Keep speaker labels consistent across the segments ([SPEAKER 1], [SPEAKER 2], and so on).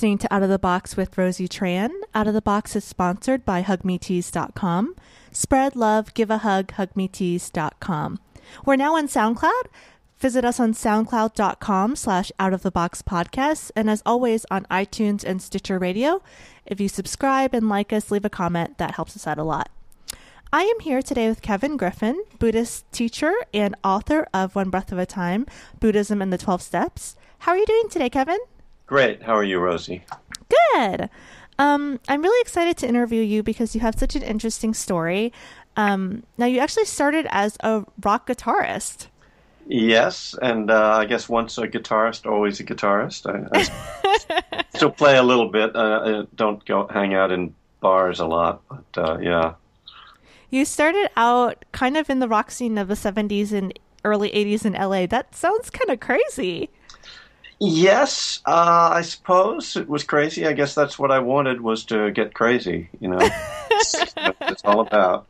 [SPEAKER 1] listening to Out of the Box with Rosie Tran. Out of the Box is sponsored by HugMeTees.com. Spread love, give a hug, HugMeTees.com. We're now on SoundCloud. Visit us on soundcloud.com slash out of the box podcast. And as always on iTunes and Stitcher Radio. If you subscribe and like us, leave a comment. That helps us out a lot. I am here today with Kevin Griffin, Buddhist teacher and author of One Breath at a Time, Buddhism and the 12 Steps. How are you doing today, Kevin?
[SPEAKER 2] Great. How are you, Rosie?
[SPEAKER 1] Good. Um, I'm really excited to interview you because you have such an interesting story. Um, now, you actually started as a rock guitarist.
[SPEAKER 2] Yes, and uh, I guess once a guitarist, always a guitarist. I, I still play a little bit. Uh, I don't go hang out in bars a lot, but uh, yeah.
[SPEAKER 1] You started out kind of in the rock scene of the 70s and early 80s in LA. That sounds kind of crazy.
[SPEAKER 2] Yes, uh, I suppose it was crazy. I guess that's what I wanted was to get crazy. You know, it's all about.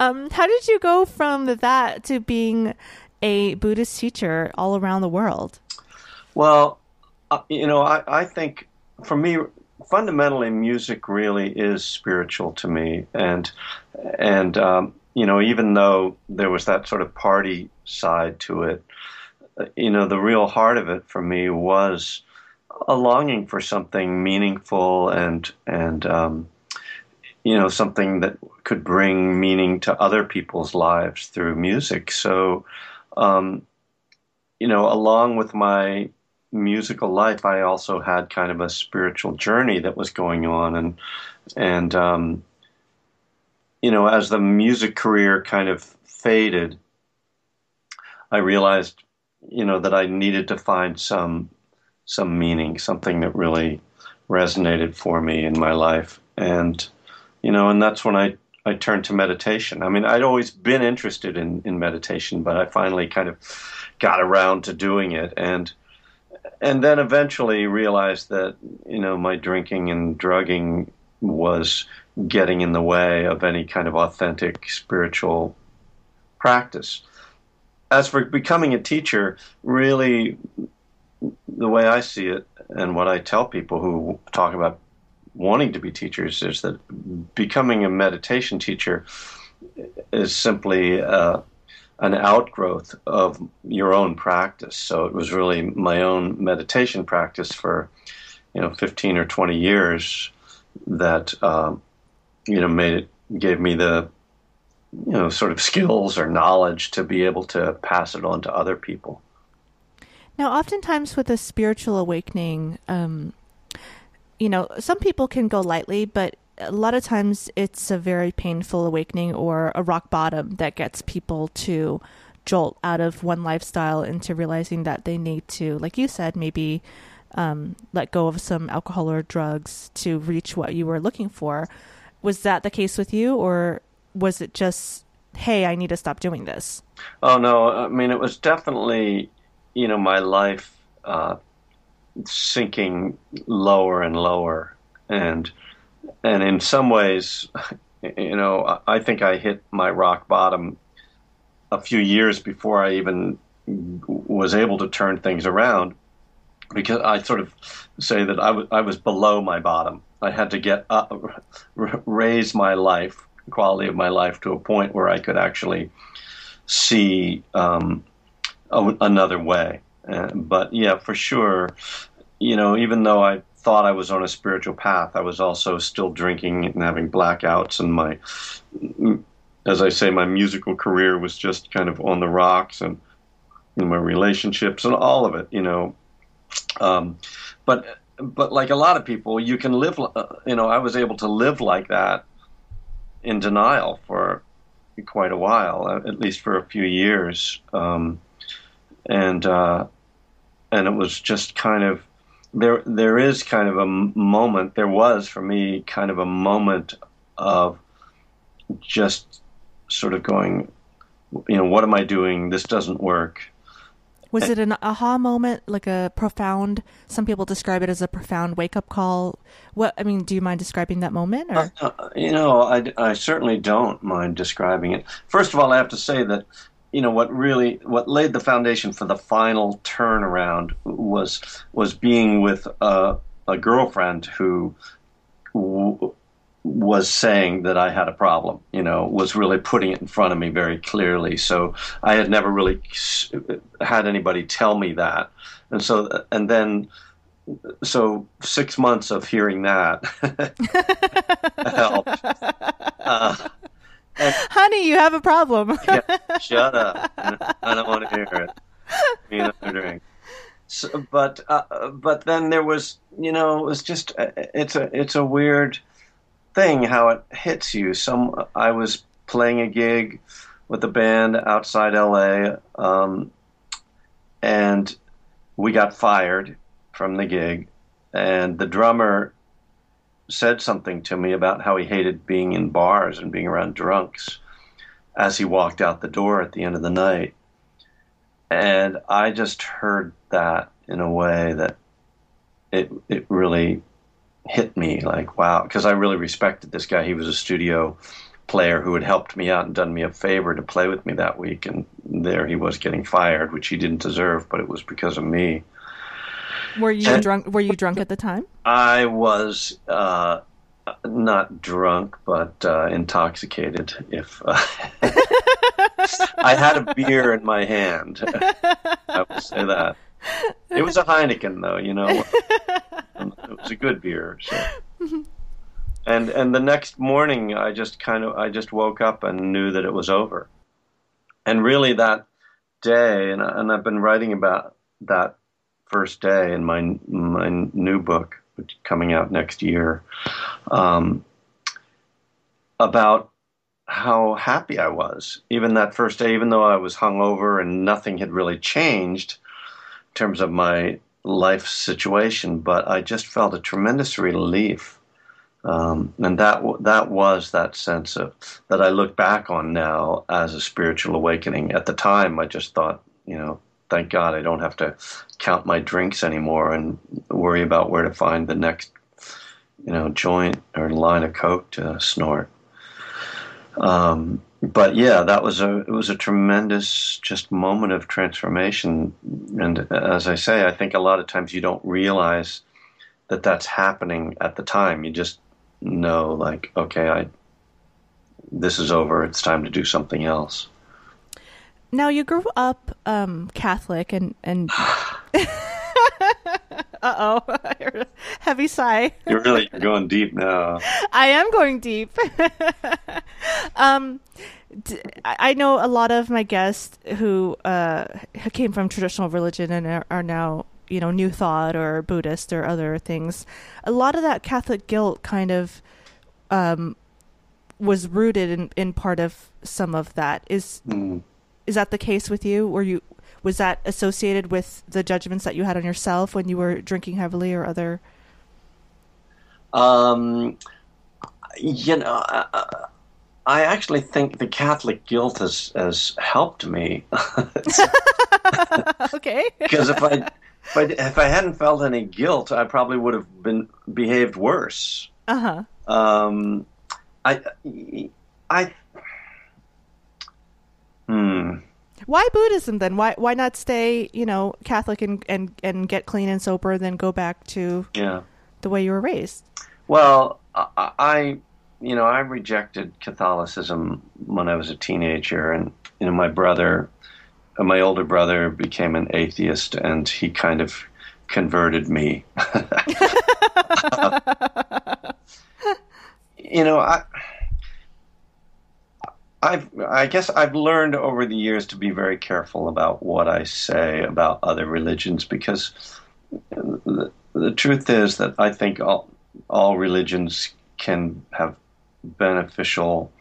[SPEAKER 1] Um, how did you go from that to being a Buddhist teacher all around the world?
[SPEAKER 2] Well, uh, you know, I, I think for me, fundamentally, music really is spiritual to me, and and um, you know, even though there was that sort of party side to it you know, the real heart of it for me was a longing for something meaningful and and um, you know something that could bring meaning to other people's lives through music. So, um, you know, along with my musical life, I also had kind of a spiritual journey that was going on, and and um, you know, as the music career kind of faded, I realized you know that I needed to find some some meaning, something that really resonated for me in my life, and you know, and that's when I I turned to meditation. I mean, I'd always been interested in in meditation, but I finally kind of got around to doing it, and and then eventually realized that you know my drinking and drugging was getting in the way of any kind of authentic spiritual practice as for becoming a teacher, really, the way I see it, and what I tell people who talk about wanting to be teachers, is that becoming a meditation teacher is simply uh, an outgrowth of your own practice. So it was really my own meditation practice for, you know, 15 or 20 years that, um, you know, made it, gave me the you know sort of skills or knowledge to be able to pass it on to other people.
[SPEAKER 1] Now, oftentimes with a spiritual awakening, um, you know, some people can go lightly, but a lot of times it's a very painful awakening or a rock bottom that gets people to jolt out of one lifestyle into realizing that they need to, like you said, maybe um, let go of some alcohol or drugs to reach what you were looking for. Was that the case with you, or was it just, hey, I need to stop doing this?
[SPEAKER 2] Oh no, I mean it was definitely, you know, my life uh, sinking lower and lower, and and in some ways, you know, I think I hit my rock bottom a few years before I even was able to turn things around because I sort of say that I, w- I was below my bottom. I had to get up, raise my life quality of my life to a point where I could actually see um, a, another way. Uh, but yeah, for sure, you know, even though I thought I was on a spiritual path, I was also still drinking and having blackouts, and my, as I say, my musical career was just kind of on the rocks, and, and my relationships and all of it, you know. Um, but but like a lot of people, you can live. Uh, you know, I was able to live like that in denial for quite a while, at least for a few years, um, and uh, and it was just kind of there. There is kind of a moment. There was for me kind of a moment of just sort of going, you know, what am I doing? This doesn't work.
[SPEAKER 1] Was it an aha moment, like a profound? Some people describe it as a profound wake up call. What I mean, do you mind describing that moment? Or?
[SPEAKER 2] Uh, uh, you know, I, I certainly don't mind describing it. First of all, I have to say that you know what really what laid the foundation for the final turnaround was was being with a, a girlfriend who was saying that I had a problem, you know, was really putting it in front of me very clearly. So I had never really had anybody tell me that. And so, and then, so six months of hearing that helped. Uh,
[SPEAKER 1] and, Honey, you have a problem.
[SPEAKER 2] yeah, shut up. I don't want to hear it. Me another drink. So, but uh, but then there was, you know, it was just it's a it's a weird thing how it hits you. Some I was playing a gig with a band outside LA, um, and we got fired from the gig, and the drummer said something to me about how he hated being in bars and being around drunks as he walked out the door at the end of the night. And I just heard that in a way that it it really hit me like wow because I really respected this guy. He was a studio player who had helped me out and done me a favor to play with me that week and there he was getting fired which he didn't deserve but it was because of me.
[SPEAKER 1] Were you and drunk were you drunk at the time?
[SPEAKER 2] I was uh, not drunk but uh, intoxicated if uh, I had a beer in my hand. I will say that. It was a Heineken though, you know. It was a good beer. So. And and the next morning, I just kind of I just woke up and knew that it was over. And really, that day, and and I've been writing about that first day in my my new book, which coming out next year, um, about how happy I was. Even that first day, even though I was hungover and nothing had really changed in terms of my life situation, but I just felt a tremendous relief. Um, and that that was that sense of that I look back on now as a spiritual awakening. At the time, I just thought, you know, thank God I don't have to count my drinks anymore and worry about where to find the next, you know, joint or line of coke to snort. Um, but yeah, that was a it was a tremendous just moment of transformation. And as I say, I think a lot of times you don't realize that that's happening at the time. You just know, like, okay, I this is over. It's time to do something else.
[SPEAKER 1] Now you grew up um, Catholic, and and uh oh, heavy sigh.
[SPEAKER 2] You're really you're going deep now.
[SPEAKER 1] I am going deep. um, I know a lot of my guests who uh, came from traditional religion and are, are now, you know, New Thought or Buddhist or other things. A lot of that Catholic guilt kind of um, was rooted in, in part of some of that. Is mm. is that the case with you? Were you was that associated with the judgments that you had on yourself when you were drinking heavily or other?
[SPEAKER 2] Um, you know, I, I actually think the Catholic guilt has has helped me.
[SPEAKER 1] okay.
[SPEAKER 2] Because if I if I if I hadn't felt any guilt, I probably would have been behaved worse.
[SPEAKER 1] Uh huh.
[SPEAKER 2] Um, I I hmm.
[SPEAKER 1] Why Buddhism then? Why why not stay, you know, Catholic and and and get clean and sober, and then go back to
[SPEAKER 2] yeah
[SPEAKER 1] the way you were raised?
[SPEAKER 2] Well, I, I you know I rejected Catholicism when I was a teenager, and you know my brother, my older brother, became an atheist, and he kind of converted me. you know I I've, I guess I've learned over the years to be very careful about what I say about other religions because the, the truth is that I think all, all religions can have beneficial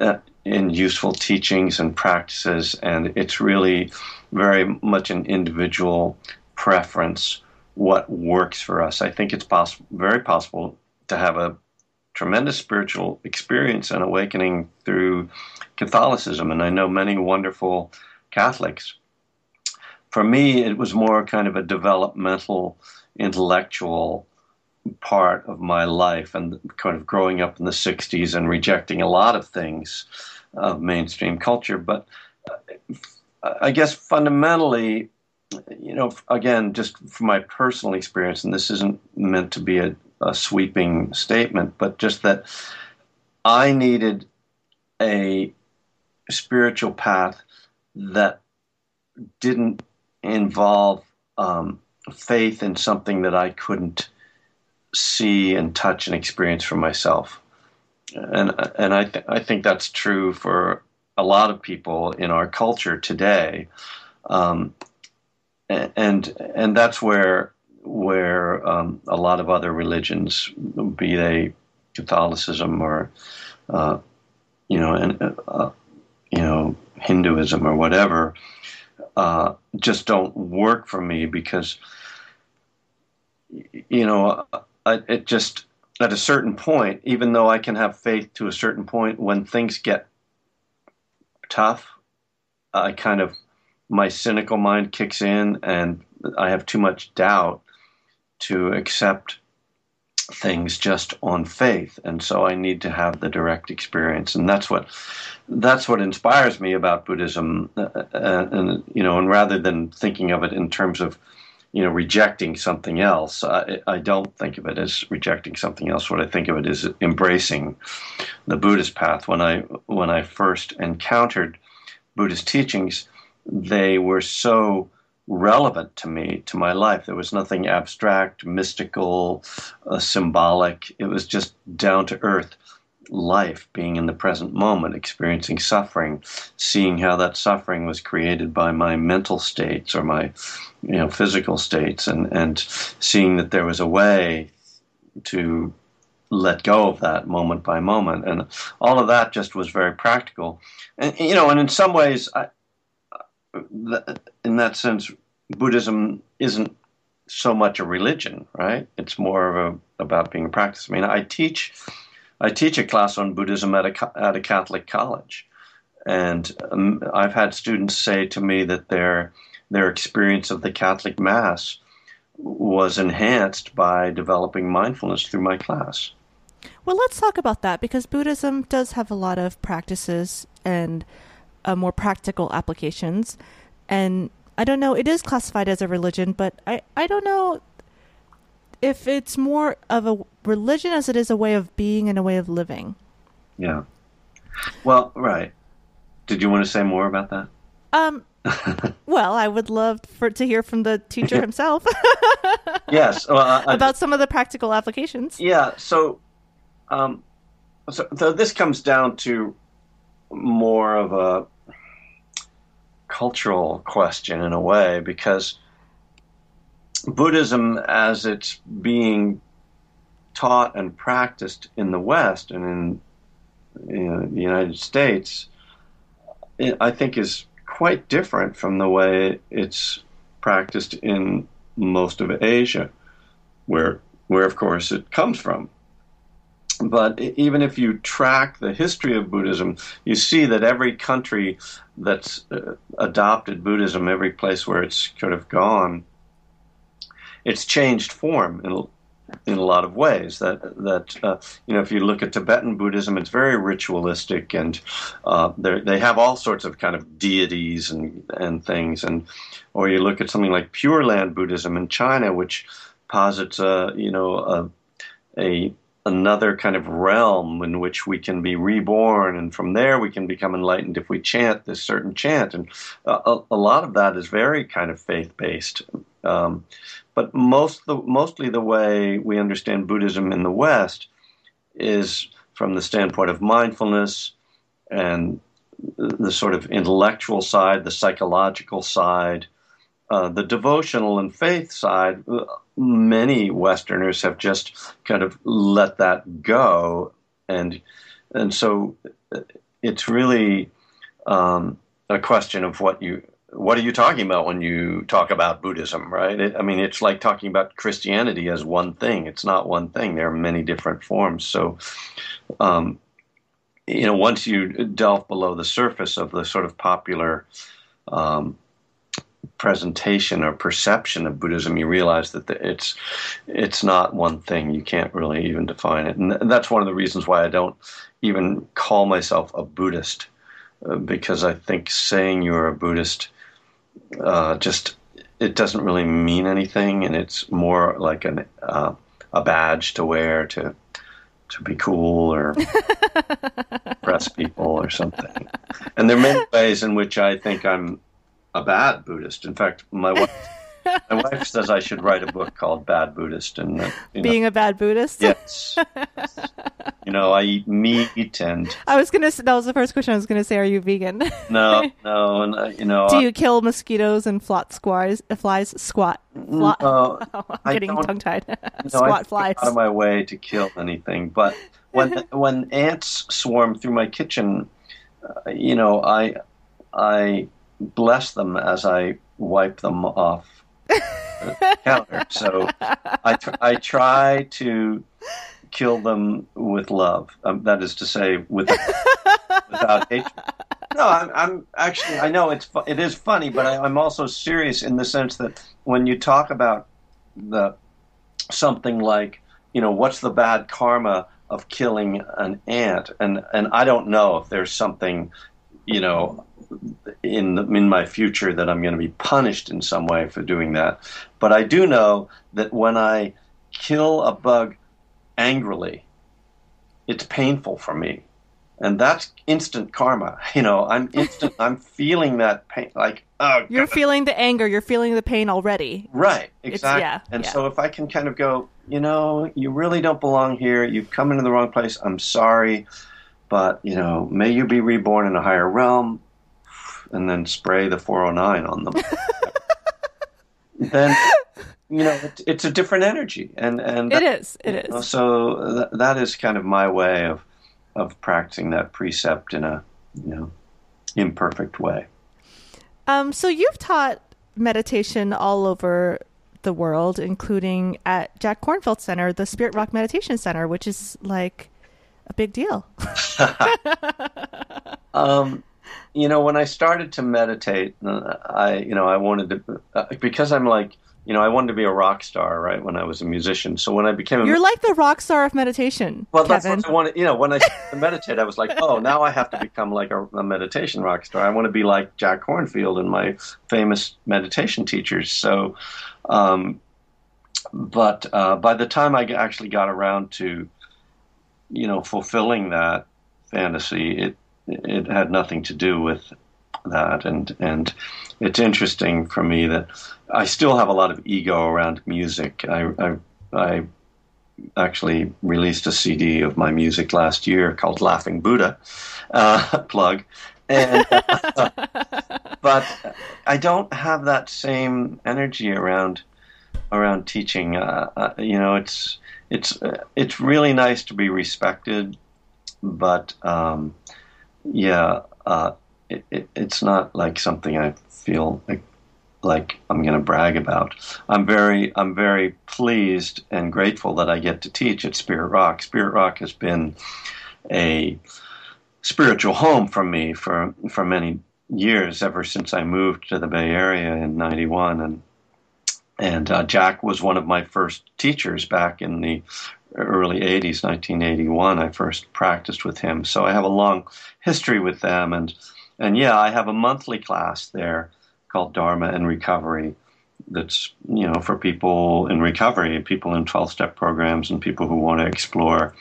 [SPEAKER 2] uh, and useful teachings and practices, and it's really very much an individual preference what works for us. I think it's possible, very possible to have a tremendous spiritual experience and awakening through Catholicism, and I know many wonderful Catholics. For me, it was more kind of a developmental, intellectual part of my life, and kind of growing up in the 60s and rejecting a lot of things of mainstream culture. But uh, I guess fundamentally, you know, again, just from my personal experience, and this isn't meant to be a, a sweeping statement, but just that I needed a spiritual path that didn't involve um, faith in something that I couldn't see and touch and experience for myself. And and I th- I think that's true for a lot of people in our culture today. Um, and and that's where where um, a lot of other religions, be they Catholicism or uh, you know and uh, you know Hinduism or whatever, uh, just don't work for me because you know I, it just at a certain point, even though I can have faith to a certain point, when things get tough, I kind of my cynical mind kicks in, and I have too much doubt to accept things just on faith. And so i need to have the direct experience. And that's what that's what inspires me about buddhism uh, uh, and you know and rather than thinking of it in terms of you know rejecting something else I, I don't think of it as rejecting something else. What i think of it is embracing the buddhist path. When i when i first encountered buddhist teachings they were so relevant to me, to my life. There was nothing abstract, mystical, uh, symbolic. It was just down to earth life, being in the present moment, experiencing suffering, seeing how that suffering was created by my mental states or my you know physical states and and seeing that there was a way to let go of that moment by moment and all of that just was very practical and you know and in some ways I, in that sense, Buddhism isn't so much a religion, right? It's more of a, about being a practice. I mean, I teach, I teach a class on Buddhism at a at a Catholic college, and um, I've had students say to me that their their experience of the Catholic Mass was enhanced by developing mindfulness through my class.
[SPEAKER 1] Well, let's talk about that because Buddhism does have a lot of practices and uh, more practical applications. And I don't know, it is classified as a religion, but I, I don't know if it's more of a religion as it is a way of being and a way of living.
[SPEAKER 2] Yeah. Well, right. Did you want to say more about that?
[SPEAKER 1] Um, well, I would love for to hear from the teacher himself.
[SPEAKER 2] yes, well, I,
[SPEAKER 1] about some of the practical applications.
[SPEAKER 2] Yeah. So, um, so, so this comes down to more of a cultural question in a way because Buddhism, as it's being taught and practiced in the West and in you know, the United States, I think is quite different from the way it's practiced in most of Asia, where where of course it comes from. But even if you track the history of Buddhism, you see that every country that's uh, adopted Buddhism, every place where it's sort of gone, it's changed form in, in a lot of ways. That that uh, you know, if you look at Tibetan Buddhism, it's very ritualistic, and uh, they have all sorts of kind of deities and and things. And or you look at something like Pure Land Buddhism in China, which posits a you know a a another kind of realm in which we can be reborn, and from there we can become enlightened if we chant this certain chant. And uh, a, a, lot of that is very kind of faith based. Um, but most the, mostly the way we understand Buddhism in the West is from the standpoint of mindfulness and the sort of intellectual side, the psychological side, uh, the devotional and faith side, uh, many Westerners have just kind of let that go, and and so uh, it's really um, a question of what you what are you talking about when you talk about Buddhism, right? It, I mean, it's like talking about Christianity as one thing. It's not one thing. There are many different forms. So, um, you know, once you delve below the surface of the sort of popular um, presentation or perception of Buddhism, you realize that it's it's not one thing. You can't really even define it, and that's one of the reasons why I don't even call myself a Buddhist, uh, because I think saying you're a Buddhist uh, just it doesn't really mean anything, and it's more like an uh, a badge to wear to to be cool or impress people or something. And there are many ways in which I think I'm a bad Buddhist. In fact, my wife my wife says I should write a book called Bad Buddhist and uh, you know,
[SPEAKER 1] Being a bad Buddhist?
[SPEAKER 2] yes. you know, I eat meat and
[SPEAKER 1] I was gonna. That was the first question I was gonna say. Are you vegan?
[SPEAKER 2] no, no, and uh, you know,
[SPEAKER 1] Do you kill mosquitoes and flot squires, uh, flies? Squat. Fly,
[SPEAKER 2] no,
[SPEAKER 1] I'm
[SPEAKER 2] I
[SPEAKER 1] getting tongue tied.
[SPEAKER 2] No, I
[SPEAKER 1] Squat
[SPEAKER 2] don't
[SPEAKER 1] flies.
[SPEAKER 2] out of my way to kill anything, but when when ants swarm through my kitchen, uh, you know, I I bless them as I wipe them off the counter. So I tr- I try to kill them with love. Um, that is to say, with without hatred. No, I'm, I'm actually. I know it's it is funny, but I, I'm also serious in the sense that when you talk about the something like you know what's the bad karma of killing an ant, and and I don't know if there's something you know in the, in my future that I'm going to be punished in some way for doing that, but I do know that when I kill a bug angrily, it's painful for me and that's instant karma. You know, I'm instant. I'm feeling that pain, like oh,
[SPEAKER 1] You're
[SPEAKER 2] God.
[SPEAKER 1] feeling the anger. You're feeling the pain already.
[SPEAKER 2] right, exactly.
[SPEAKER 1] yeah,
[SPEAKER 2] and
[SPEAKER 1] yeah.
[SPEAKER 2] so if I can kind of go, you know, you really don't belong here. You've come into the wrong place. I'm sorry, but you know, may you be reborn in a higher realm, and then spray the 409 on them. then you know, it, it's a different energy, and and
[SPEAKER 1] it is. It
[SPEAKER 2] is. know. So th- that is kind of my way of of practicing that precept in a you know imperfect way.
[SPEAKER 1] Um, so you've taught meditation all over the world, including at Jack Kornfield Center, the Spirit Rock Meditation Center, which is like a big deal.
[SPEAKER 2] Um, you know, when I started to meditate, uh, I you know I wanted to uh, because I'm like you know I wanted to be a rock star right when I was a musician. So when I became a
[SPEAKER 1] You're like the rock star of meditation,
[SPEAKER 2] Well, that's what I wanted. You know, when I meditate, I was like, oh, now I have to become like a, a meditation rock star. I want to be like Jack Kornfield and my famous meditation teachers. So, um, but uh, by the time I actually got around to, you know, fulfilling that fantasy, it it had nothing to do with that, and and it's interesting for me that I still have a lot of ego around music. I I, I actually released a CD of my music last year called Laughing Buddha, uh, plug. And, but I don't have that same energy around around teaching. Uh, uh, you know, it's it's uh, it's really nice to be respected, but um, yeah, uh, it, it, it's not like something I feel like like I'm going to brag about. I'm very I'm very pleased and grateful that I get to teach at Spirit Rock. Spirit Rock has been a spiritual home for me for for many years ever since I moved to the Bay Area in 91 and and uh, Jack was one of my first teachers back in the early 80s 1981 I first practiced with him so I have a long history with them and and yeah I have a monthly class there called Dharma and Recovery. That's you know for people in recovery, people in twelve step programs, and people who want to explore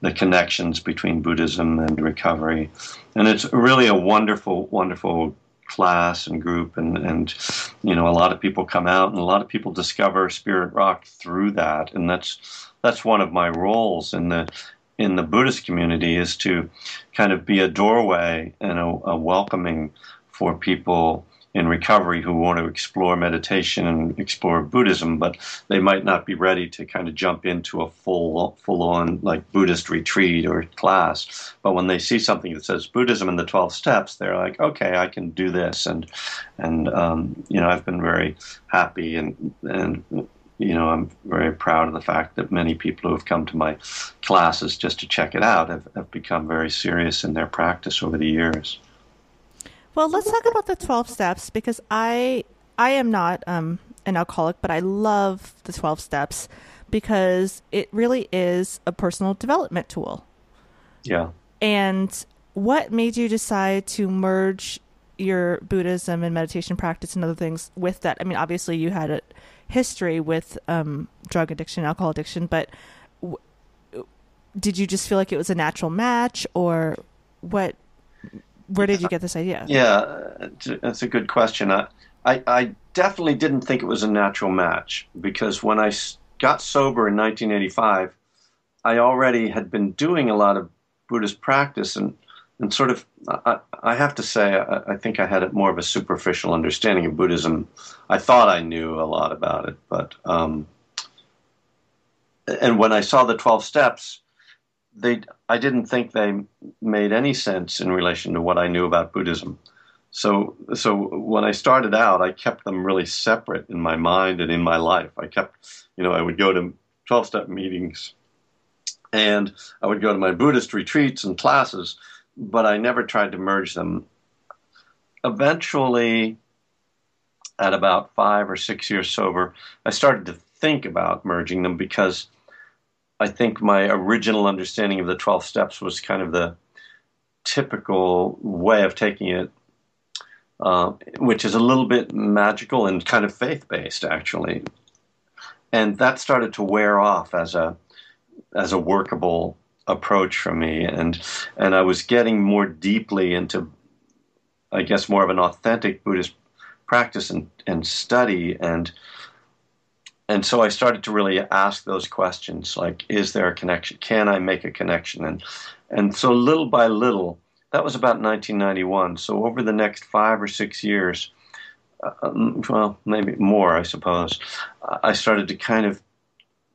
[SPEAKER 2] the connections between Buddhism and recovery. And it's really a wonderful, wonderful class and group, and and you know a lot of people come out, and a lot of people discover Spirit Rock through that, and that's that's one of my roles in the in the Buddhist community is to kind of be a doorway and a, a welcoming for people in recovery who want to explore meditation and explore Buddhism, but they might not be ready to kind of jump into a full, full-on like Buddhist retreat or class. But when they see something that says Buddhism and the Twelve Steps, they're like, okay, I can do this, and and um, you know, I've been very happy and and you know, I'm very proud of the fact that many people who have come to my classes just to check it out have, have become very serious in their practice over the years.
[SPEAKER 1] Well, let's talk about the 12 steps because I I am not um an alcoholic, but I love the 12 steps because it really is a personal development tool.
[SPEAKER 2] Yeah.
[SPEAKER 1] And what made you decide to merge your Buddhism and meditation practice and other things with that? I mean, obviously you had a history with um, drug addiction, alcohol addiction, but w- did you just feel like it was a natural match, or what? Where did you get this idea?
[SPEAKER 2] Yeah, that's a good question. I, I, I definitely didn't think it was a natural match because when I got sober in 1985, I already had been doing a lot of Buddhist practice and and sort of I, I have to say I, I, think I had more of a superficial understanding of Buddhism. I thought I knew a lot about it, but um, and when I saw the twelve steps, they I didn't think they made any sense in relation to what I knew about Buddhism. So so when I started out, I kept them really separate in my mind and in my life. I kept you know I would go to twelve step meetings and I would go to my Buddhist retreats and classes but I never tried to merge them. Eventually, at about five or six years sober, I started to think about merging them because I think my original understanding of the 12 steps was kind of the typical way of taking it, uh, which is a little bit magical and kind of faith based, actually. And that started to wear off as a as a workable approach for me, and and I was getting more deeply into, I guess, more of an authentic Buddhist practice and, and study, and and so I started to really ask those questions, like, is there a connection? Can I make a connection? And and so little by little, that was about 1991. So over the next five or six years, uh, um, well, maybe more, I suppose, I started to kind of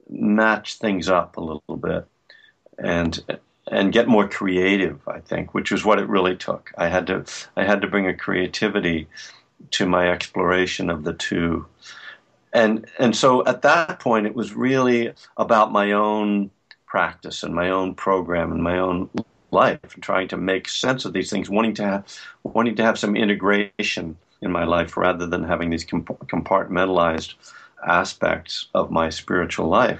[SPEAKER 2] match things up a little bit and and get more creative. I think, which was what it really took. I had to I had to bring a creativity to my exploration of the two, and and so at that point it was really about my own practice and my own program and my own life and trying to make sense of these things, wanting to have wanting to have some integration in my life rather than having these compartmentalized aspects of my spiritual life.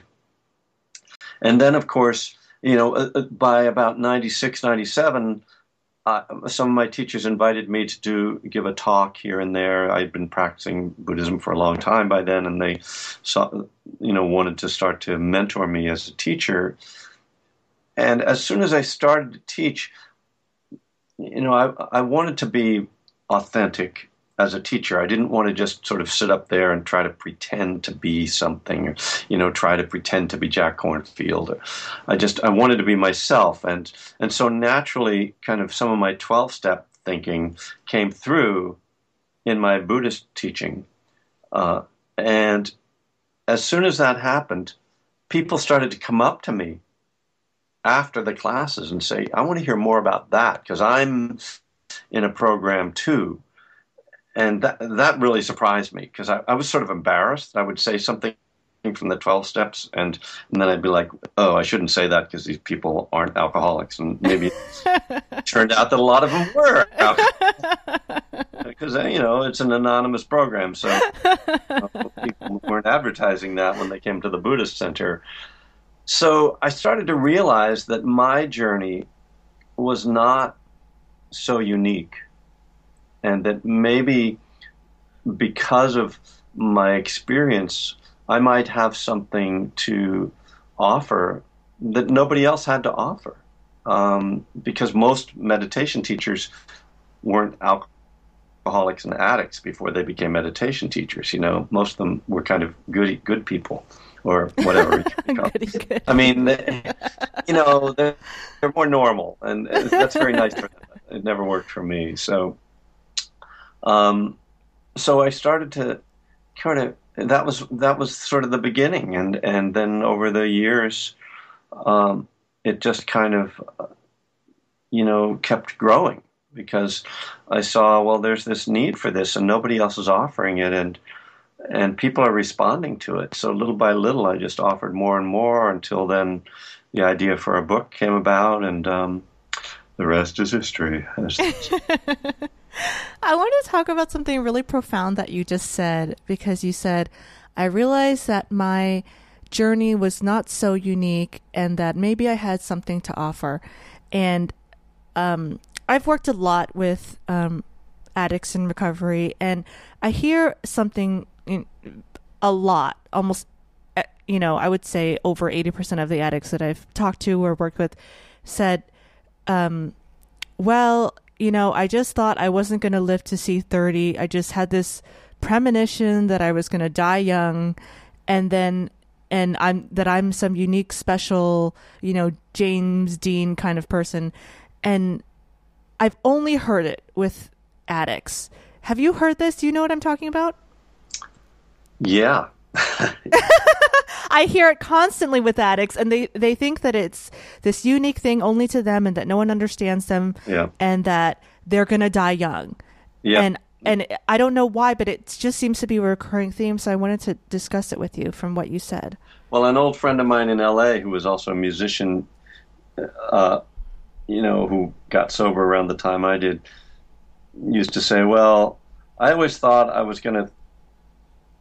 [SPEAKER 2] And then, of course, you know, uh, uh, by about 96, 97, uh, some of my teachers invited me to do give a talk here and there. I'd been practicing Buddhism for a long time by then, and they saw, you know, wanted to start to mentor me as a teacher. And as soon as I started to teach, you know, I, I wanted to be authentic as a teacher. I didn't want to just sort of sit up there and try to pretend to be something, or, you know, try to pretend to be Jack Kornfield. I just I wanted to be myself, and and so naturally, kind of some of my twelve step thinking came through in my Buddhist teaching, uh, and as soon as that happened, people started to come up to me after the classes and say, "I want to hear more about that because I'm." in a program too and that that really surprised me because I, I, was sort of embarrassed. I would say something from the twelve steps, and and then I'd be like, "Oh, I shouldn't say that because these people aren't alcoholics," and maybe it turned out that a lot of them were. Because uh, you know it's an anonymous program, so people weren't advertising that when they came to the Buddhist Center. So I started to realize that my journey was not so unique and that maybe because of my experience, I might have something to offer that nobody else had to offer. Um, because most meditation teachers weren't alcoholics and addicts before they became meditation teachers. You know, most of them were kind of good, good people or whatever. good. I mean, they, you know, they're, they're more normal, and that's very nice for them. It never worked for me. So um, so I started to kind of that was that was sort of the beginning, and and then over the years, um, it just kind of you know kept growing because I saw well there's this need for this and nobody else is offering it and and people are responding to it. So little by little, I just offered more and more until then the idea for a book came about, and um, the rest is history.
[SPEAKER 1] I want to talk about something really profound that you just said because you said, I realized that my journey was not so unique and that maybe I had something to offer. And um, I've worked a lot with um, addicts in recovery, and I hear something in, a lot, almost you know, I would say over 80% of the addicts that I've talked to or worked with said, um, well, you know, I just thought I wasn't going to live to see 30. I just had this premonition that I was going to die young. And then, and I'm, that I'm some unique, special, you know, James Dean kind of person. And I've only heard it with addicts. Have you heard this? Do you know what I'm talking about?
[SPEAKER 2] Yeah.
[SPEAKER 1] I hear it constantly with addicts, and they, they think that it's this unique thing only to them, and that no one understands them,
[SPEAKER 2] Yeah.
[SPEAKER 1] and that they're gonna die young.
[SPEAKER 2] Yeah.
[SPEAKER 1] And and I don't know why, but it just seems to be a recurring theme. So I wanted to discuss it with you from what you said.
[SPEAKER 2] Well, an old friend of mine in L.A. who was also a musician, uh, you know, who got sober around the time I did, used to say, "Well, I always thought I was going to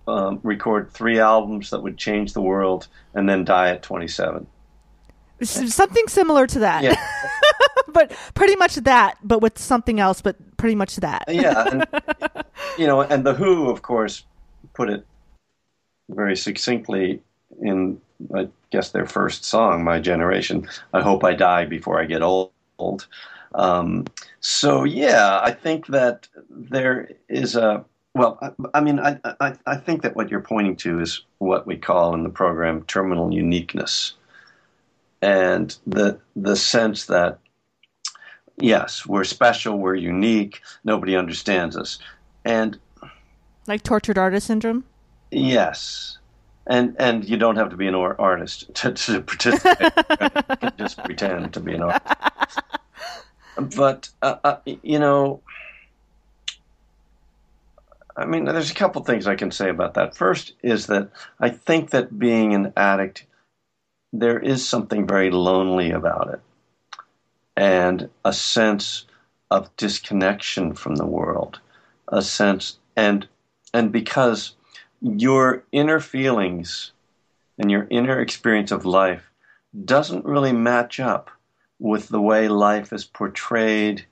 [SPEAKER 2] um, record three albums that would change the world and then die at 27."
[SPEAKER 1] Something similar to that,
[SPEAKER 2] Yeah,
[SPEAKER 1] but pretty much that, but with something else, but pretty much that.
[SPEAKER 2] yeah, and, you know, and the Who, of course, put it very succinctly in, I guess, their first song, "My Generation." I hope I die before I get old. Um, so yeah, I think that there is a well. I, I mean, I, I I think that what you're pointing to is what we call in the program terminal uniqueness, and the the sense that yes, we're special, we're unique, nobody understands us, and
[SPEAKER 1] Like tortured artist syndrome.
[SPEAKER 2] Yes, and and you don't have to be an or- artist to, to participate. you can just pretend to be an artist. But uh, uh, you know, I mean, there's a couple things I can say about that. First is that I think that being an addict, there is something very lonely about it, and a sense of disconnection from the world, a sense and and because your inner feelings and your inner experience of life doesn't really match up with the way life is portrayed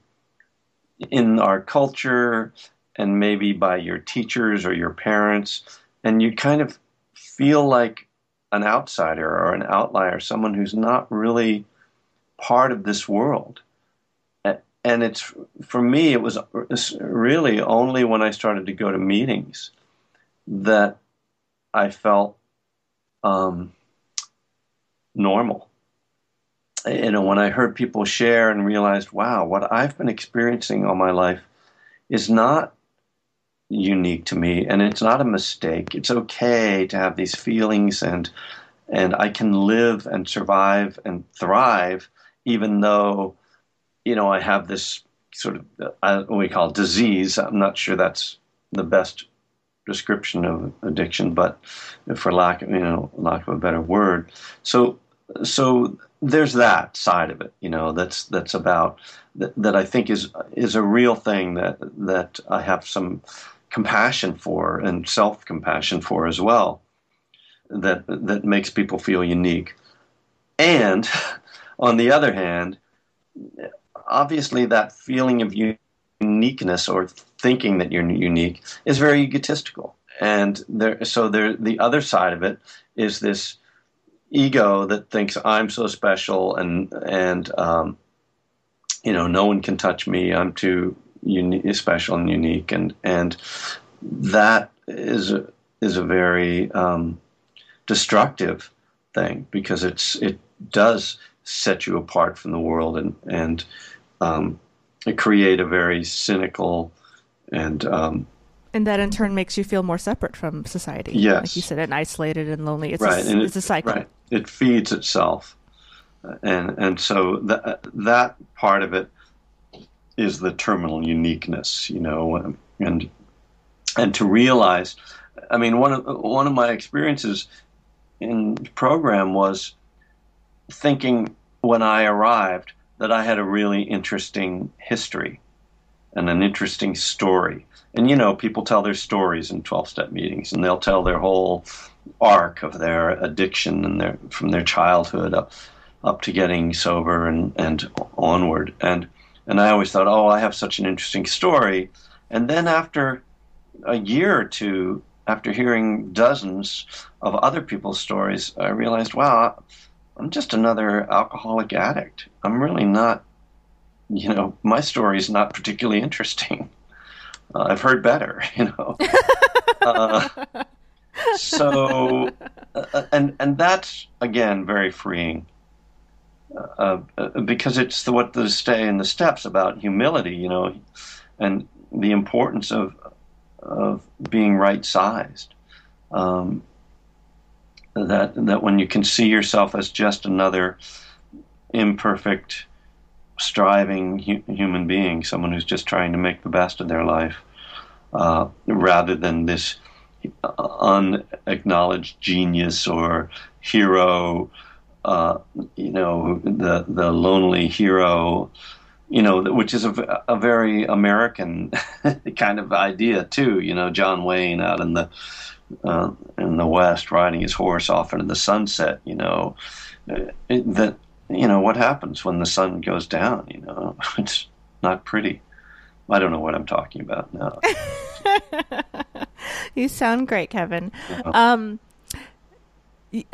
[SPEAKER 2] in our culture and maybe by your teachers or your parents and you kind of feel like an outsider or an outlier someone who's not really part of this world and it's for me it was really only when i started to go to meetings that I felt um, normal. You know, when I heard people share and realized, wow, what I've been experiencing all my life is not unique to me, and it's not a mistake. It's okay to have these feelings, and and I can live and survive and thrive, even though, you know, I have this sort of uh, what we call disease. I'm not sure that's the best description of addiction, but for lack of you know lack of a better word. So so there's that side of it, you know, that's that's about that, that I think is is a real thing that that I have some compassion for and self compassion for as well. That that makes people feel unique. And on the other hand, obviously that feeling of uniqueness or thinking that you're unique is very egotistical. And there, so there, the other side of it is this ego that thinks I'm so special and and um, you know no one can touch me. I'm too uni- special and unique, and and that is a, is a very um, destructive thing because it's it does set you apart from the world and and um, create a very cynical and um,
[SPEAKER 1] And that in turn makes you feel more separate from society.
[SPEAKER 2] Yes.
[SPEAKER 1] Like you said, and isolated and lonely. It's,
[SPEAKER 2] right
[SPEAKER 1] a,
[SPEAKER 2] and
[SPEAKER 1] it's
[SPEAKER 2] it,
[SPEAKER 1] a cycle.
[SPEAKER 2] right it feeds itself and and so that that part of it is the terminal uniqueness you know and and to realize i mean one of one of my experiences in program was thinking when i arrived that i had a really interesting history and an interesting story. And you know people tell their stories in 12 step meetings and they'll tell their whole arc of their addiction and their from their childhood up up to getting sober and and onward. And and I always thought oh I have such an interesting story and then after a year or two after hearing dozens of other people's stories, I realized, wow, I'm just another alcoholic addict. I'm really not, you know, my story is not particularly interesting. Uh, I've heard better, you know. uh, so, uh, and and that's again very freeing. Uh, uh, because it's the, what the stay in the steps about humility, you know, and the importance of of being right sized. Um, that that when you can see yourself as just another imperfect, striving hu- human being, someone who's just trying to make the best of their life, uh, rather than this unacknowledged genius or hero, uh, you know, the the lonely hero you know, which is a, a very American kind of idea too. You know, John Wayne out in the uh, in the West riding his horse off into the sunset. You know, uh, it, that you know what happens when the sun goes down. You know, it's not pretty. I don't know what I'm talking about now.
[SPEAKER 1] you sound great, Kevin. Um,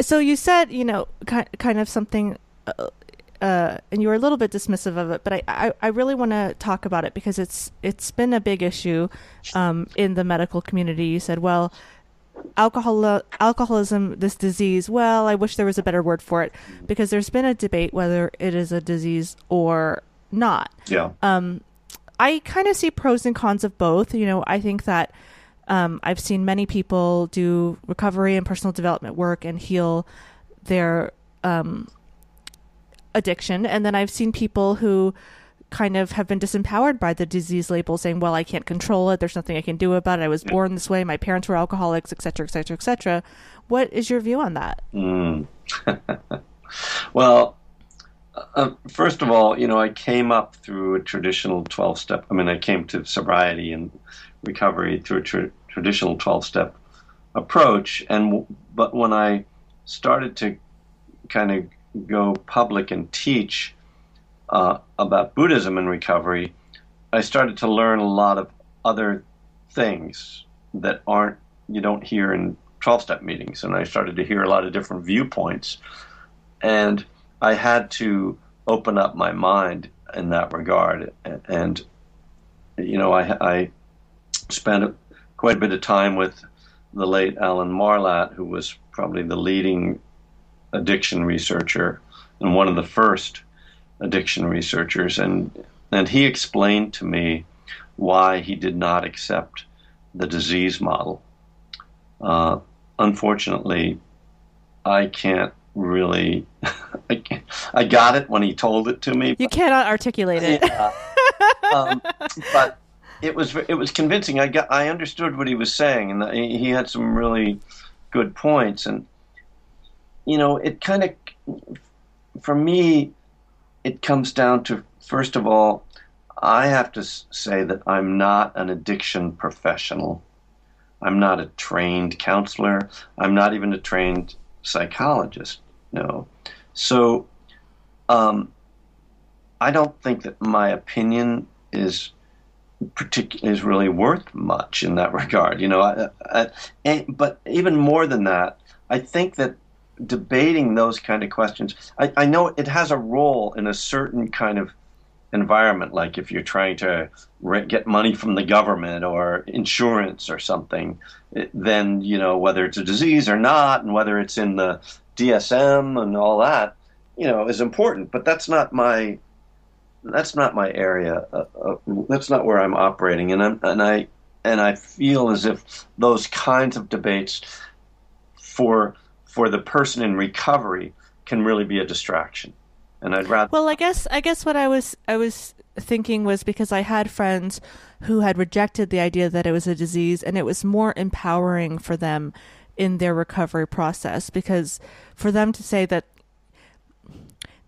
[SPEAKER 1] so you said, you know, kind of something uh, uh, and you were a little bit dismissive of it, but I, I, I really want to talk about it because it's it's been a big issue um, in the medical community. You said, well, alcohol alcoholism, this disease. Well, I wish there was a better word for it because there's been a debate whether it is a disease or not.
[SPEAKER 2] Yeah.
[SPEAKER 1] Um, I kind of see pros and cons of both. You know, I think that um, I've seen many people do recovery and personal development work and heal their um, addiction. And then I've seen people who kind of have been disempowered by the disease label saying, well, I can't control it. There's nothing I can do about it. I was born this way. My parents were alcoholics, et cetera, et cetera, et cetera. What is your view on that?
[SPEAKER 2] Mm. well, uh, first of all, you know, I came up through a traditional 12 step. I mean, I came to sobriety and recovery through a tra- traditional 12 step approach. And, but when I started to kind of go public and teach uh, about Buddhism and recovery, I started to learn a lot of other things that aren't you don't hear in 12 step meetings and I started to hear a lot of different viewpoints and I had to open up my mind in that regard and you know I, I spent quite a bit of time with the late Alan Marlatt who was probably the leading addiction researcher and one of the first addiction researchers, and and he explained to me why he did not accept the disease model. Uh, unfortunately, I can't really. I, can't, I, got it when he told it to me.
[SPEAKER 1] You cannot articulate it. Yeah.
[SPEAKER 2] um, but it was it was convincing. I got I understood what he was saying, and he had some really good points. And you know, it kind of, for me, it comes down to first of all, I have to say that I'm not an addiction professional. I'm not a trained counselor. I'm not even a trained psychologist. No. So, um, I don't think that my opinion is particular is really worth much in that regard. You know, I, I, but even more than that, I think that debating those kind of questions. I, know it has a role in a certain kind of environment, like if you're trying to re- get money from the government or insurance or something, it, then, you know, whether it's a disease or not, and whether it's in the DSM and all that, you know, is important. But that's not my that's not my area. Uh, uh, that's not where I'm operating, and I'm, and I and I feel as if those kinds of debates for for the person in recovery can really be a distraction. And I'd rather
[SPEAKER 1] Well, I guess I guess what I was I was thinking was because I had friends who had rejected the idea that it was a disease and it was more empowering for them in their recovery process because for them to say that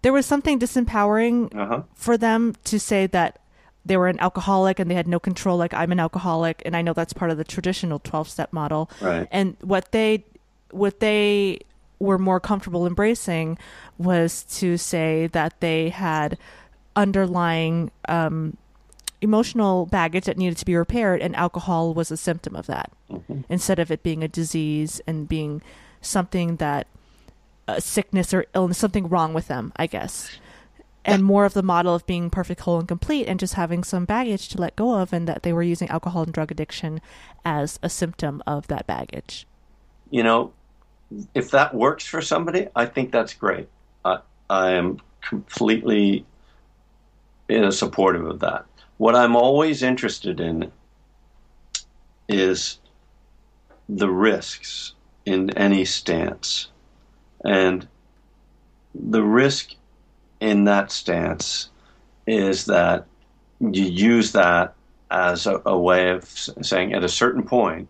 [SPEAKER 1] there was something disempowering uh-huh. for them to say that they were an alcoholic and they had no control like I'm an alcoholic and I know that's part of the traditional 12 step model.
[SPEAKER 2] Right.
[SPEAKER 1] And what they what they were more comfortable embracing was to say that they had underlying um, emotional baggage that needed to be repaired, and alcohol was a symptom of that. Mm-hmm. Instead of it being a disease and being something that a sickness or illness, something wrong with them, I guess. And yeah. more of the model of being perfect, whole, and complete, and just having some baggage to let go of, and that they were using alcohol and drug addiction as a symptom of that baggage.
[SPEAKER 2] You know, if that works for somebody, I think that's great. I, I am completely you know, supportive of that. What I'm always interested in is the risks in any stance. And the risk in that stance is that you use that as a, a way of saying at a certain point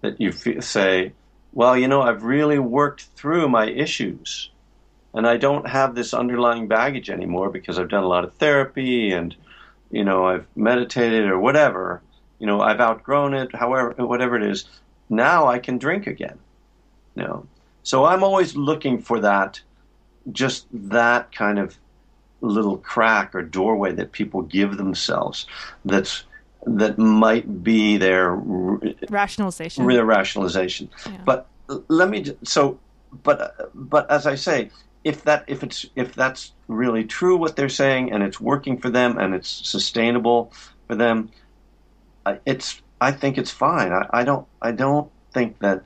[SPEAKER 2] that you say, well, you know, I've really worked through my issues and I don't have this underlying baggage anymore because I've done a lot of therapy and you know I've meditated or whatever. You know, I've outgrown it. However, whatever it is, now I can drink again. You know, so I'm always looking for that, just that kind of little crack or doorway that people give themselves. That's that might be their
[SPEAKER 1] rationalization.
[SPEAKER 2] Their rationalization. Yeah. But let me so but but as I say, if that if it's if that's really true what they're saying and it's working for them and it's sustainable for them, it's I think it's fine. I, I don't I don't think that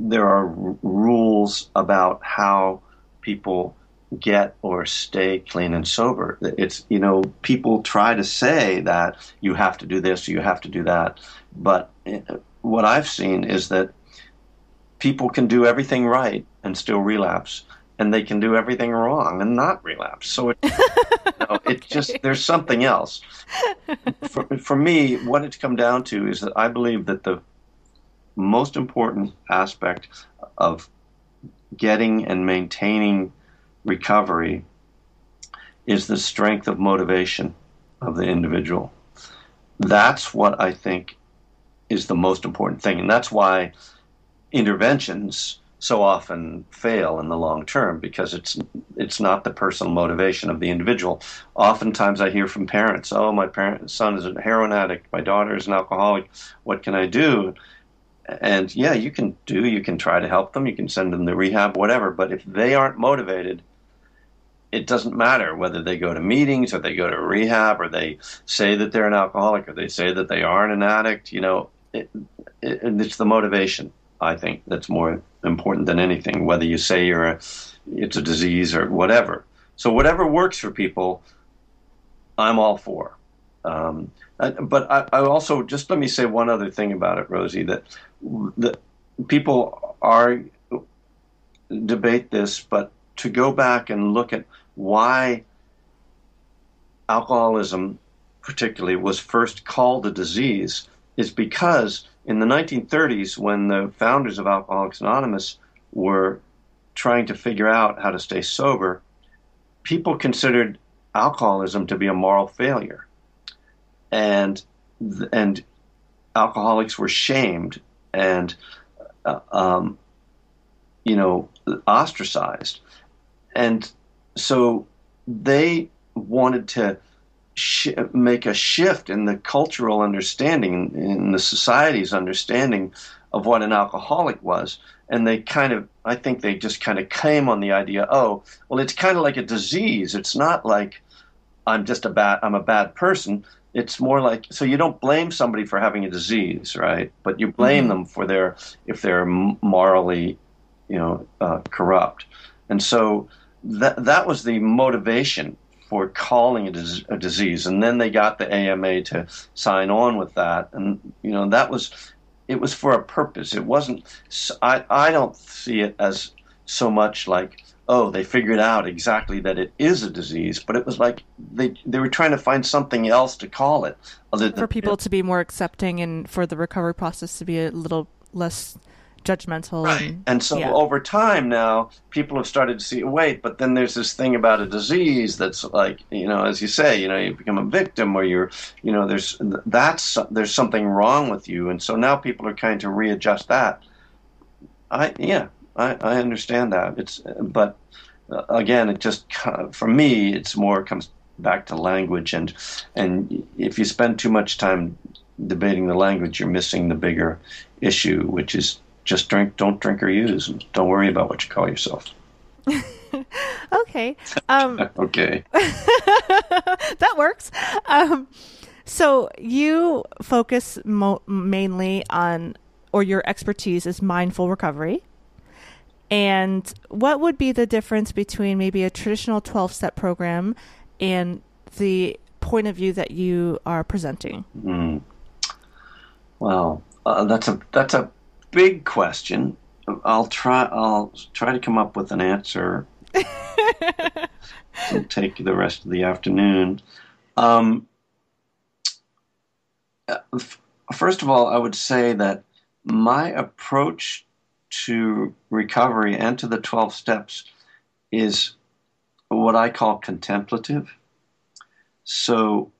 [SPEAKER 2] there are r- rules about how people get or stay clean and sober. It's you know people try to say that you have to do this, you have to do that, but eh, what I've seen is that people can do everything right and still relapse and they can do everything wrong and not relapse. So it, you know, okay. it just there's something else. For, for me, what it's come down to is that I believe that the most important aspect of getting and maintaining recovery is the strength of motivation of the individual. That's what I think is the most important thing, and that's why interventions so often fail in the long term because it's it's not the personal motivation of the individual. Oftentimes, I hear from parents, "Oh, my parent son is a heroin addict. My daughter is an alcoholic. What can I do?" And yeah, you can do. You can try to help them. You can send them to rehab, whatever. But if they aren't motivated, it doesn't matter whether they go to meetings or they go to rehab or they say that they're an alcoholic or they say that they aren't an addict. You know, it, it, it's the motivation. I think that's more important than anything. Whether you say you're a, it's a disease or whatever. So whatever works for people, I'm all for. Um, but I, I, also just let me say one other thing about it, Rosie. That that people are debate this, but to go back and look at why alcoholism, particularly, was first called a disease is because in the 1930s, when the founders of Alcoholics Anonymous were trying to figure out how to stay sober, people considered alcoholism to be a moral failure, and and alcoholics were shamed and uh, um, you know ostracized, and so they wanted to sh- make a shift in the cultural understanding, in the society's understanding of what an alcoholic was. And they kind of, I think they just kind of came on the idea, oh, well, it's kind of like a disease. It's not like I'm just a bad, I'm a bad person. It's more like, so you don't blame somebody for having a disease, right? But you blame mm-hmm. them for their, if they're morally, you know, uh, corrupt. And so that, that was the motivation for calling it a, disease, and then they got the AMA to sign on with that, and you know that was it was for a purpose. It wasn't. I I don't see it as so much like oh they figured out exactly that it is a disease, but it was like they they were trying to find something else to call it
[SPEAKER 1] other than, for people to be more accepting and for the recovery process to be a little less judgmental.
[SPEAKER 2] Right. And, and so yeah. over time now, people have started to see, wait, but then there's this thing about a disease that's like, you know, as you say, you know, you become a victim or you're, you know, there's, that's, there's something wrong with you. And so now people are trying to readjust that. I, yeah, I, I understand that. It's, but uh, again, it just, for me, it's more comes back to language, and and if you spend too much time debating the language, you're missing the bigger issue, which is just drink, don't drink or use, and don't worry about what you call yourself.
[SPEAKER 1] okay. Um,
[SPEAKER 2] okay.
[SPEAKER 1] that works. Um, so you focus mo- mainly on, or your expertise is mindful recovery. And what would be the difference between maybe a traditional 12 step program and the point of view that you are presenting?
[SPEAKER 2] Mm. Well, uh, that's a that's a big question. I'll try. I'll try to come up with an answer. take the rest of the afternoon. Um, uh, first of all, I would say that my approach to recovery and to the 12 steps is what I call contemplative. So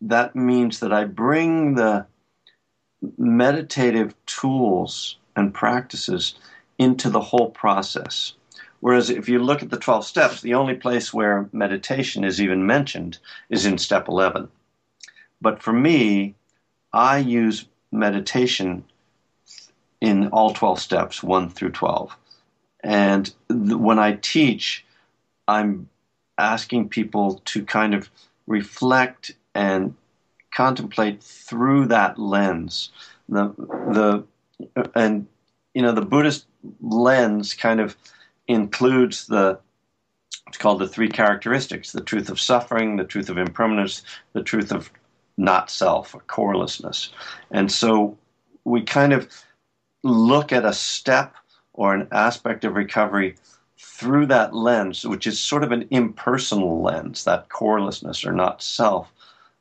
[SPEAKER 2] that means that I bring the meditative tools and practices into the whole process. Whereas if you look at the 12 steps, the only place where meditation is even mentioned is in step 11. But for me, I use meditation in all 12 steps, 1 through 12. And th- when I teach, I'm asking people to kind of reflect and contemplate through that lens. The, the, and, you know, the Buddhist lens kind of includes the it's called the three characteristics the truth of suffering, the truth of impermanence, the truth of not self, or corelessness. And so we kind of look at a step or an aspect of recovery through that lens, which is sort of an impersonal lens, that corelessness or not self.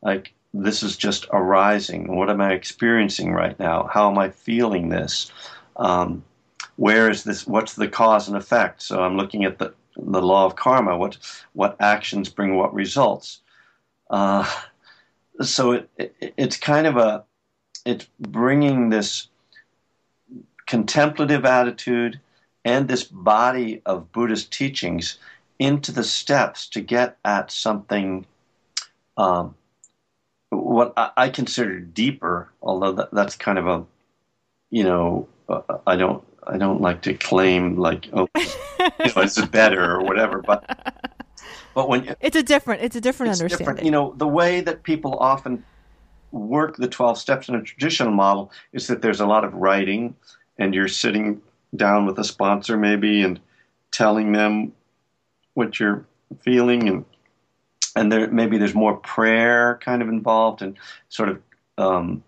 [SPEAKER 2] Like, this is just arising. What am I experiencing right now? How am I feeling this? Um, where is this? What's the cause and effect? So I'm looking at the the law of karma. What what actions bring what results? Uh, so it, it, it's kind of a it's bringing this contemplative attitude and this body of Buddhist teachings into the steps to get at something um, what I consider deeper, although that, that's kind of a, you know, uh, I don't I don't like to claim like oh you know, it's better or whatever, but but when you,
[SPEAKER 1] it's a different it's a different
[SPEAKER 2] it's
[SPEAKER 1] understanding.
[SPEAKER 2] Different. You know, the way that people often work the twelve steps in a traditional model is that there's a lot of writing, and you're sitting down with a sponsor maybe and telling them what you're feeling and and there maybe there's more prayer kind of involved and sort of um,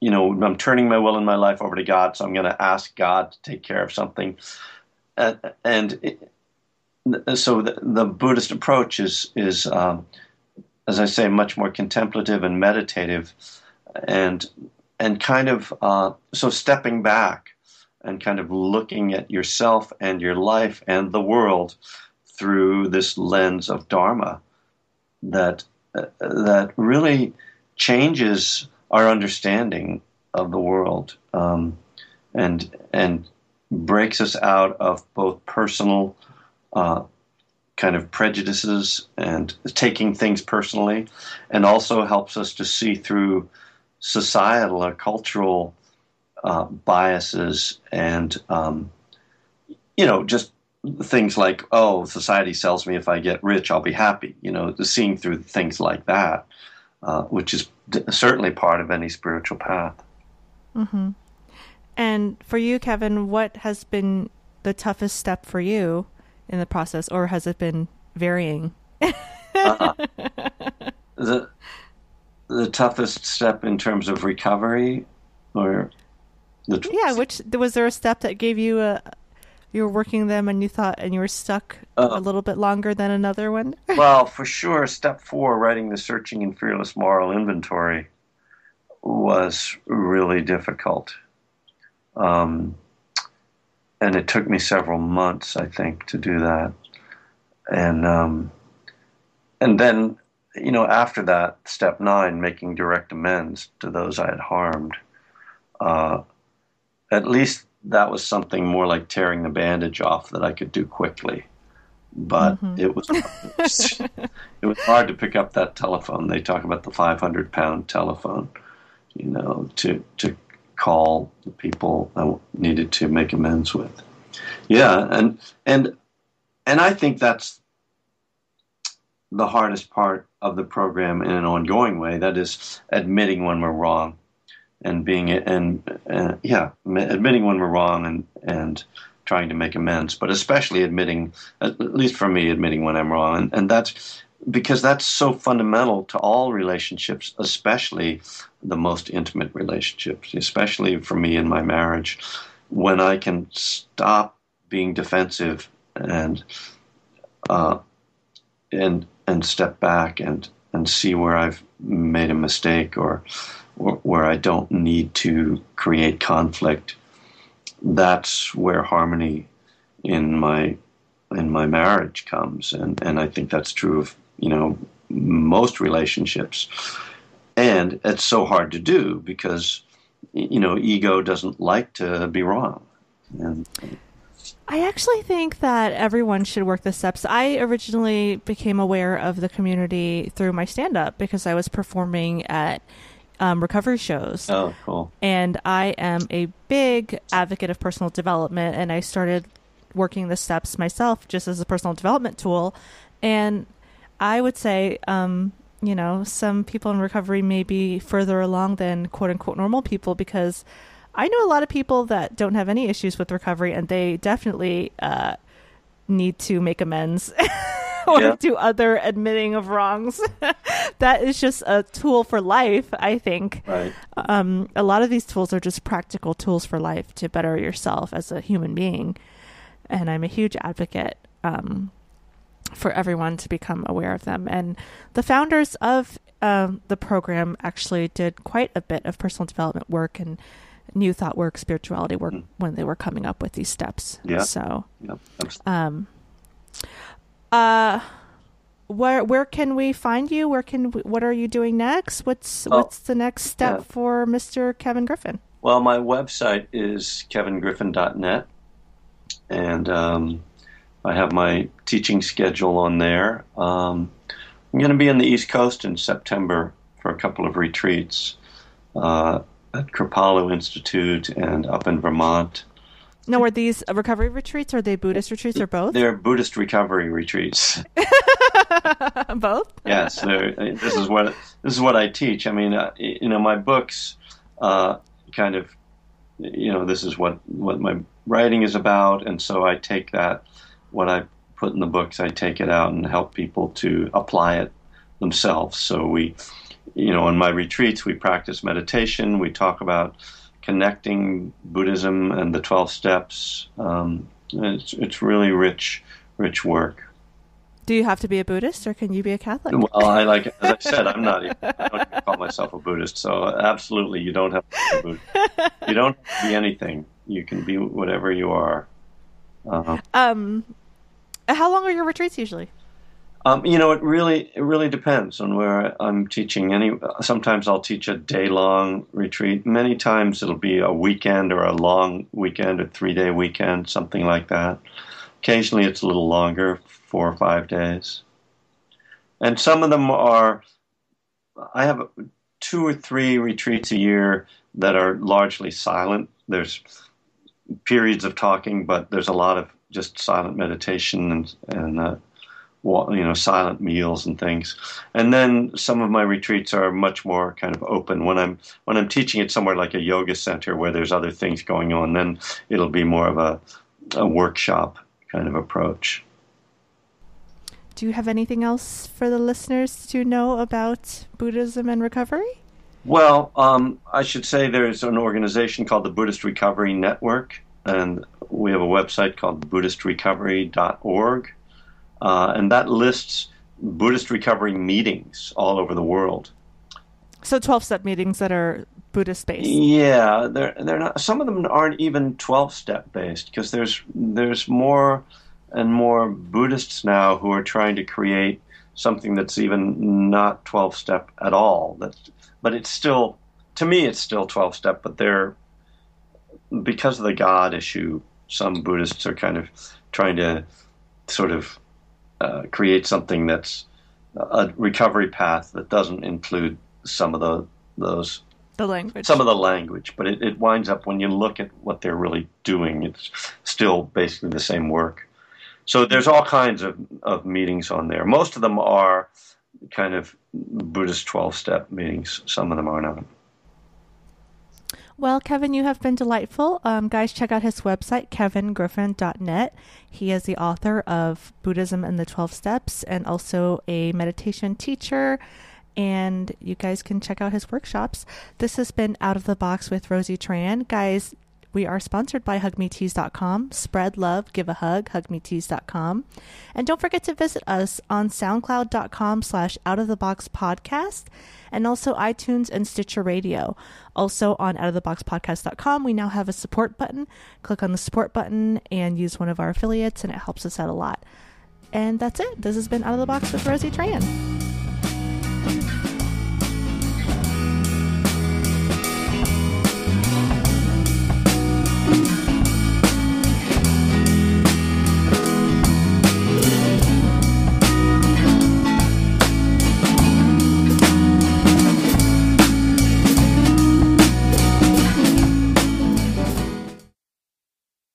[SPEAKER 2] you know, I'm turning my will and my life over to God, so I'm going to ask God to take care of something. And, and it, so the, the, Buddhist approach is, is um, as I say, much more contemplative and meditative, and and kind of uh, so stepping back and kind of looking at yourself and your life and the world through this lens of Dharma that uh, that really changes our understanding of the world um, and and breaks us out of both personal uh, kind of prejudices and taking things personally, and also helps us to see through societal or cultural uh, biases and um, you know just things like oh society sells me if I get rich I'll be happy you know seeing through things like that uh, which is certainly part of any spiritual path.
[SPEAKER 1] Mm-hmm. And for you, Kevin, what has been the toughest step for you in the process, or has it been varying? uh,
[SPEAKER 2] the the toughest step in terms of recovery, or
[SPEAKER 1] the yeah, which was there a step that gave you a you were working them and you thought and you were stuck uh, a little bit longer than another one?
[SPEAKER 2] well, for sure, step four, writing the searching and fearless moral inventory, was really difficult. Um, and it took me several months, I think, to do that. And um, and then, you know, after that, step nine, making direct amends to those I had harmed. Uh, at least that was something more like tearing the bandage off that I could do quickly. but mm-hmm. it was it was hard to pick up that telephone. They talk about the 500 pound telephone, you know, to to call the people I needed to make amends with. Yeah, and and and I think that's the hardest part of the program in an ongoing way. That is admitting when we're wrong, and being and, and yeah, admitting when we're wrong and and trying to make amends, but especially admitting, at least for me, admitting when I'm wrong, and, and that's because that's so fundamental to all relationships, especially the most intimate relationships, especially for me in my marriage, when I can stop being defensive and uh, and and step back and and see where I've made a mistake or, or where I don't need to create conflict. That's where harmony in my in my marriage comes, and and I think that's true of you know most relationships. And it's so hard to do because you know ego doesn't like to be wrong. And
[SPEAKER 1] I actually think that everyone should work the steps. I originally became aware of the community through my stand up because I was performing at um, recovery shows.
[SPEAKER 2] Oh, cool.
[SPEAKER 1] And I am a big advocate of personal development, and I started working the steps myself just as a personal development tool. And I would say, um, you know, some people in recovery may be further along than quote unquote normal people because I know a lot of people that don't have any issues with recovery, and they definitely uh, need to make amends or yeah. do other admitting of wrongs. that is just a tool for life, I think.
[SPEAKER 2] Right.
[SPEAKER 1] Um, a lot of these tools are just practical tools for life to better yourself as a human being, and I'm a huge advocate. Um, for everyone to become aware of them. And the founders of um, the program actually did quite a bit of personal development work and new thought work, spirituality work mm. when they were coming up with these steps.
[SPEAKER 2] Yeah.
[SPEAKER 1] So, yeah. um, uh, where where can we find you? Where can we, what are you doing next? What's oh, what's the next step yeah. for Mr. Kevin Griffin?
[SPEAKER 2] Well, my website is kevingriffin.net, and um, I have my teaching schedule on there. Um, I'm going to be in the East Coast in September for a couple of retreats. Uh, at Kripalu Institute and up in Vermont.
[SPEAKER 1] Now, are these recovery retreats? Or are they Buddhist retreats, or both?
[SPEAKER 2] They're Buddhist recovery retreats.
[SPEAKER 1] both.
[SPEAKER 2] yes, this is what this is what I teach. I mean, uh, you know, my books uh, kind of, you know, this is what what my writing is about, and so I take that what I put in the books, I take it out and help people to apply it themselves. So we you know, in my retreats, we practice meditation. We talk about connecting Buddhism and the 12 steps. Um, it's, it's really rich, rich work.
[SPEAKER 1] Do you have to be a Buddhist, or can you be a Catholic?
[SPEAKER 2] Well, I like, as I said, I'm not. Even, I don't even call myself a Buddhist. So, absolutely, you don't have to be a Buddhist. You don't have to be anything. You can be whatever you are.
[SPEAKER 1] Uh-huh. Um, how long are your retreats usually?
[SPEAKER 2] Um, you know, it really it really depends on where I'm teaching. Any sometimes I'll teach a day long retreat. Many times it'll be a weekend or a long weekend, a three day weekend, something like that. Occasionally it's a little longer, four or five days. And some of them are. I have two or three retreats a year that are largely silent. There's periods of talking, but there's a lot of just silent meditation and and uh, you know silent meals and things. And then some of my retreats are much more kind of open. When i'm when i'm teaching at somewhere like a yoga center where there's other things going on then it'll be more of a, a workshop kind of approach.
[SPEAKER 1] Do you have anything else for the listeners to know about buddhism and recovery?
[SPEAKER 2] Well um, i should say there's an organization called the buddhist recovery network and we have a website called buddhistrecovery.org uh, and that lists Buddhist recovery meetings all over the world.
[SPEAKER 1] So twelve step meetings that are Buddhist based.
[SPEAKER 2] Yeah, they're they're not. Some of them aren't even twelve step based because there's there's more and more Buddhists now who are trying to create something that's even not twelve step at all. That, but it's still to me it's still twelve step, but they're because of the God issue. Some Buddhists are kind of trying to sort of uh, create something that's a recovery path that doesn't include some of the those
[SPEAKER 1] the language.
[SPEAKER 2] some of the language but it, it winds up when you look at what they're really doing it's still basically the same work. So there's all kinds of, of meetings on there. Most of them are kind of buddhist 12-step meetings. Some of them are not
[SPEAKER 1] well, Kevin, you have been delightful. Um, guys, check out his website, kevingriffin.net. He is the author of Buddhism and the 12 Steps and also a meditation teacher. And you guys can check out his workshops. This has been Out of the Box with Rosie Tran. Guys, we are sponsored by hugmetease.com. Spread love, give a hug, hugmetease.com. And don't forget to visit us on soundcloud.com slash out of the box podcast and also iTunes and Stitcher Radio. Also on outoftheboxpodcast.com, we now have a support button. Click on the support button and use one of our affiliates and it helps us out a lot. And that's it. This has been Out of the Box with Rosie Tran.